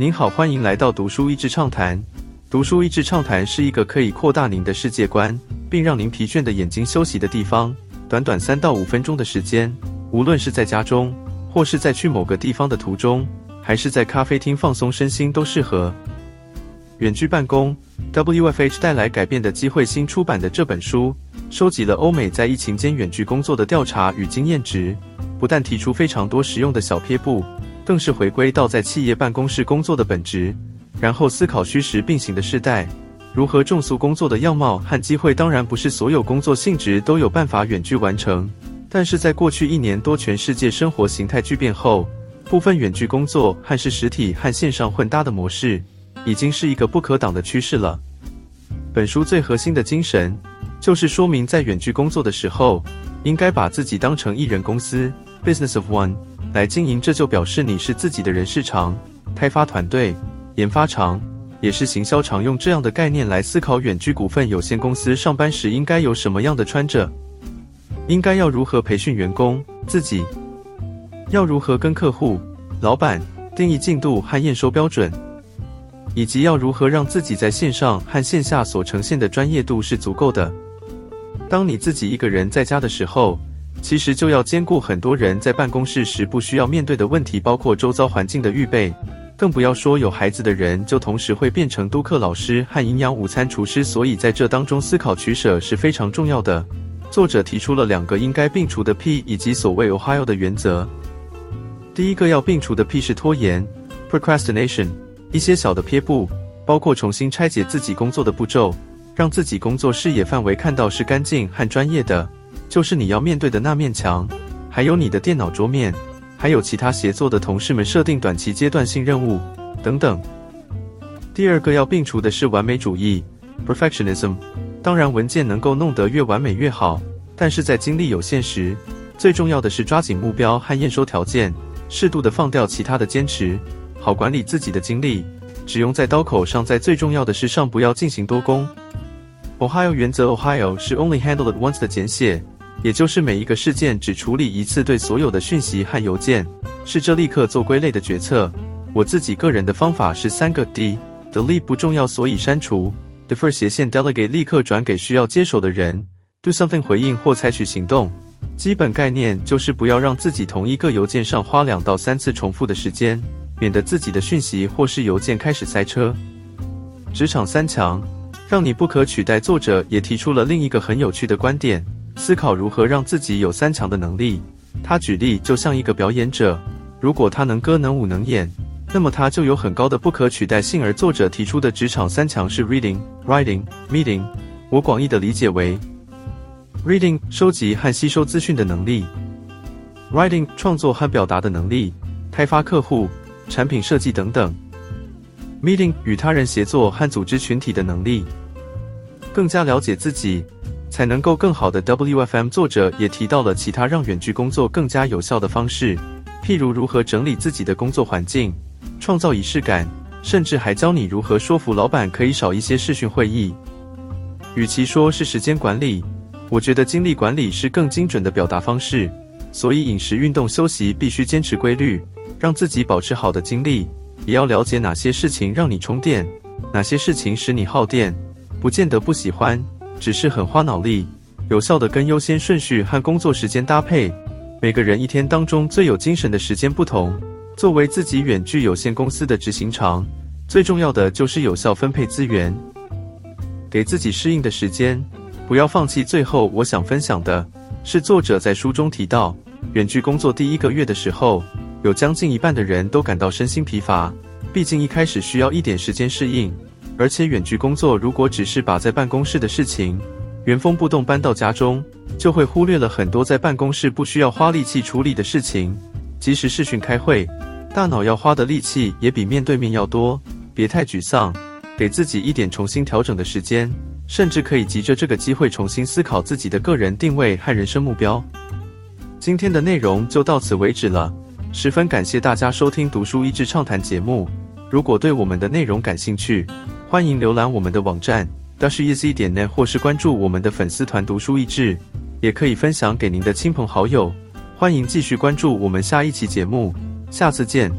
您好，欢迎来到读书益智畅谈。读书益智畅谈是一个可以扩大您的世界观，并让您疲倦的眼睛休息的地方。短短三到五分钟的时间，无论是在家中，或是在去某个地方的途中，还是在咖啡厅放松身心，都适合。远距办公，WFH 带来改变的机会。新出版的这本书，收集了欧美在疫情间远距工作的调查与经验值，不但提出非常多实用的小撇步，更是回归到在企业办公室工作的本质。然后思考虚实并行的时代，如何重塑工作的样貌和机会。当然，不是所有工作性质都有办法远距完成，但是在过去一年多，全世界生活形态巨变后，部分远距工作还是实体和线上混搭的模式，已经是一个不可挡的趋势了。本书最核心的精神，就是说明在远距工作的时候，应该把自己当成一人公司 （business of one） 来经营，这就表示你是自己的人事长、开发团队。研发长也是行销常用这样的概念来思考，远距股份有限公司上班时应该有什么样的穿着，应该要如何培训员工，自己要如何跟客户、老板定义进度和验收标准，以及要如何让自己在线上和线下所呈现的专业度是足够的。当你自己一个人在家的时候，其实就要兼顾很多人在办公室时不需要面对的问题，包括周遭环境的预备。更不要说有孩子的人，就同时会变成督课老师和营养午餐厨师，所以在这当中思考取舍是非常重要的。作者提出了两个应该并除的 P，以及所谓 Ohio 的原则。第一个要并除的 P 是拖延 （procrastination），一些小的撇步，包括重新拆解自己工作的步骤，让自己工作视野范围看到是干净和专业的，就是你要面对的那面墙，还有你的电脑桌面。还有其他协作的同事们设定短期阶段性任务等等。第二个要摒除的是完美主义 （perfectionism）。当然，文件能够弄得越完美越好，但是在精力有限时，最重要的是抓紧目标和验收条件，适度的放掉其他的坚持，好管理自己的精力，只用在刀口上，在最重要的事上不要进行多功。Ohio 原则 Ohio 是 Only Handle It Once 的简写。也就是每一个事件只处理一次对所有的讯息和邮件，是这立刻做归类的决策。我自己个人的方法是三个 D：delete 不重要，所以删除；defer 斜线 delegate 立刻转给需要接手的人；do something 回应或采取行动。基本概念就是不要让自己同一个邮件上花两到三次重复的时间，免得自己的讯息或是邮件开始塞车。职场三强让你不可取代。作者也提出了另一个很有趣的观点。思考如何让自己有三强的能力。他举例，就像一个表演者，如果他能歌能舞能演，那么他就有很高的不可取代性。而作者提出的职场三强是 reading、writing、meeting。我广义的理解为：reading 收集和吸收资讯的能力；writing 创作和表达的能力，开发客户、产品设计等等；meeting 与他人协作和组织群体的能力。更加了解自己。才能够更好的 WFM。作者也提到了其他让远距工作更加有效的方式，譬如如何整理自己的工作环境，创造仪式感，甚至还教你如何说服老板可以少一些视讯会议。与其说是时间管理，我觉得精力管理是更精准的表达方式。所以饮食、运动、休息必须坚持规律，让自己保持好的精力。也要了解哪些事情让你充电，哪些事情使你耗电，不见得不喜欢。只是很花脑力，有效的跟优先顺序和工作时间搭配。每个人一天当中最有精神的时间不同。作为自己远距有限公司的执行长，最重要的就是有效分配资源，给自己适应的时间，不要放弃。最后，我想分享的是，作者在书中提到，远距工作第一个月的时候，有将近一半的人都感到身心疲乏，毕竟一开始需要一点时间适应。而且远距工作，如果只是把在办公室的事情原封不动搬到家中，就会忽略了很多在办公室不需要花力气处理的事情。即使视讯开会，大脑要花的力气也比面对面要多。别太沮丧，给自己一点重新调整的时间，甚至可以急着这个机会重新思考自己的个人定位和人生目标。今天的内容就到此为止了，十分感谢大家收听《读书益智畅谈》节目。如果对我们的内容感兴趣，欢迎浏览我们的网站 d a s h e z 点 net，或是关注我们的粉丝团“读书益智”，也可以分享给您的亲朋好友。欢迎继续关注我们下一期节目，下次见。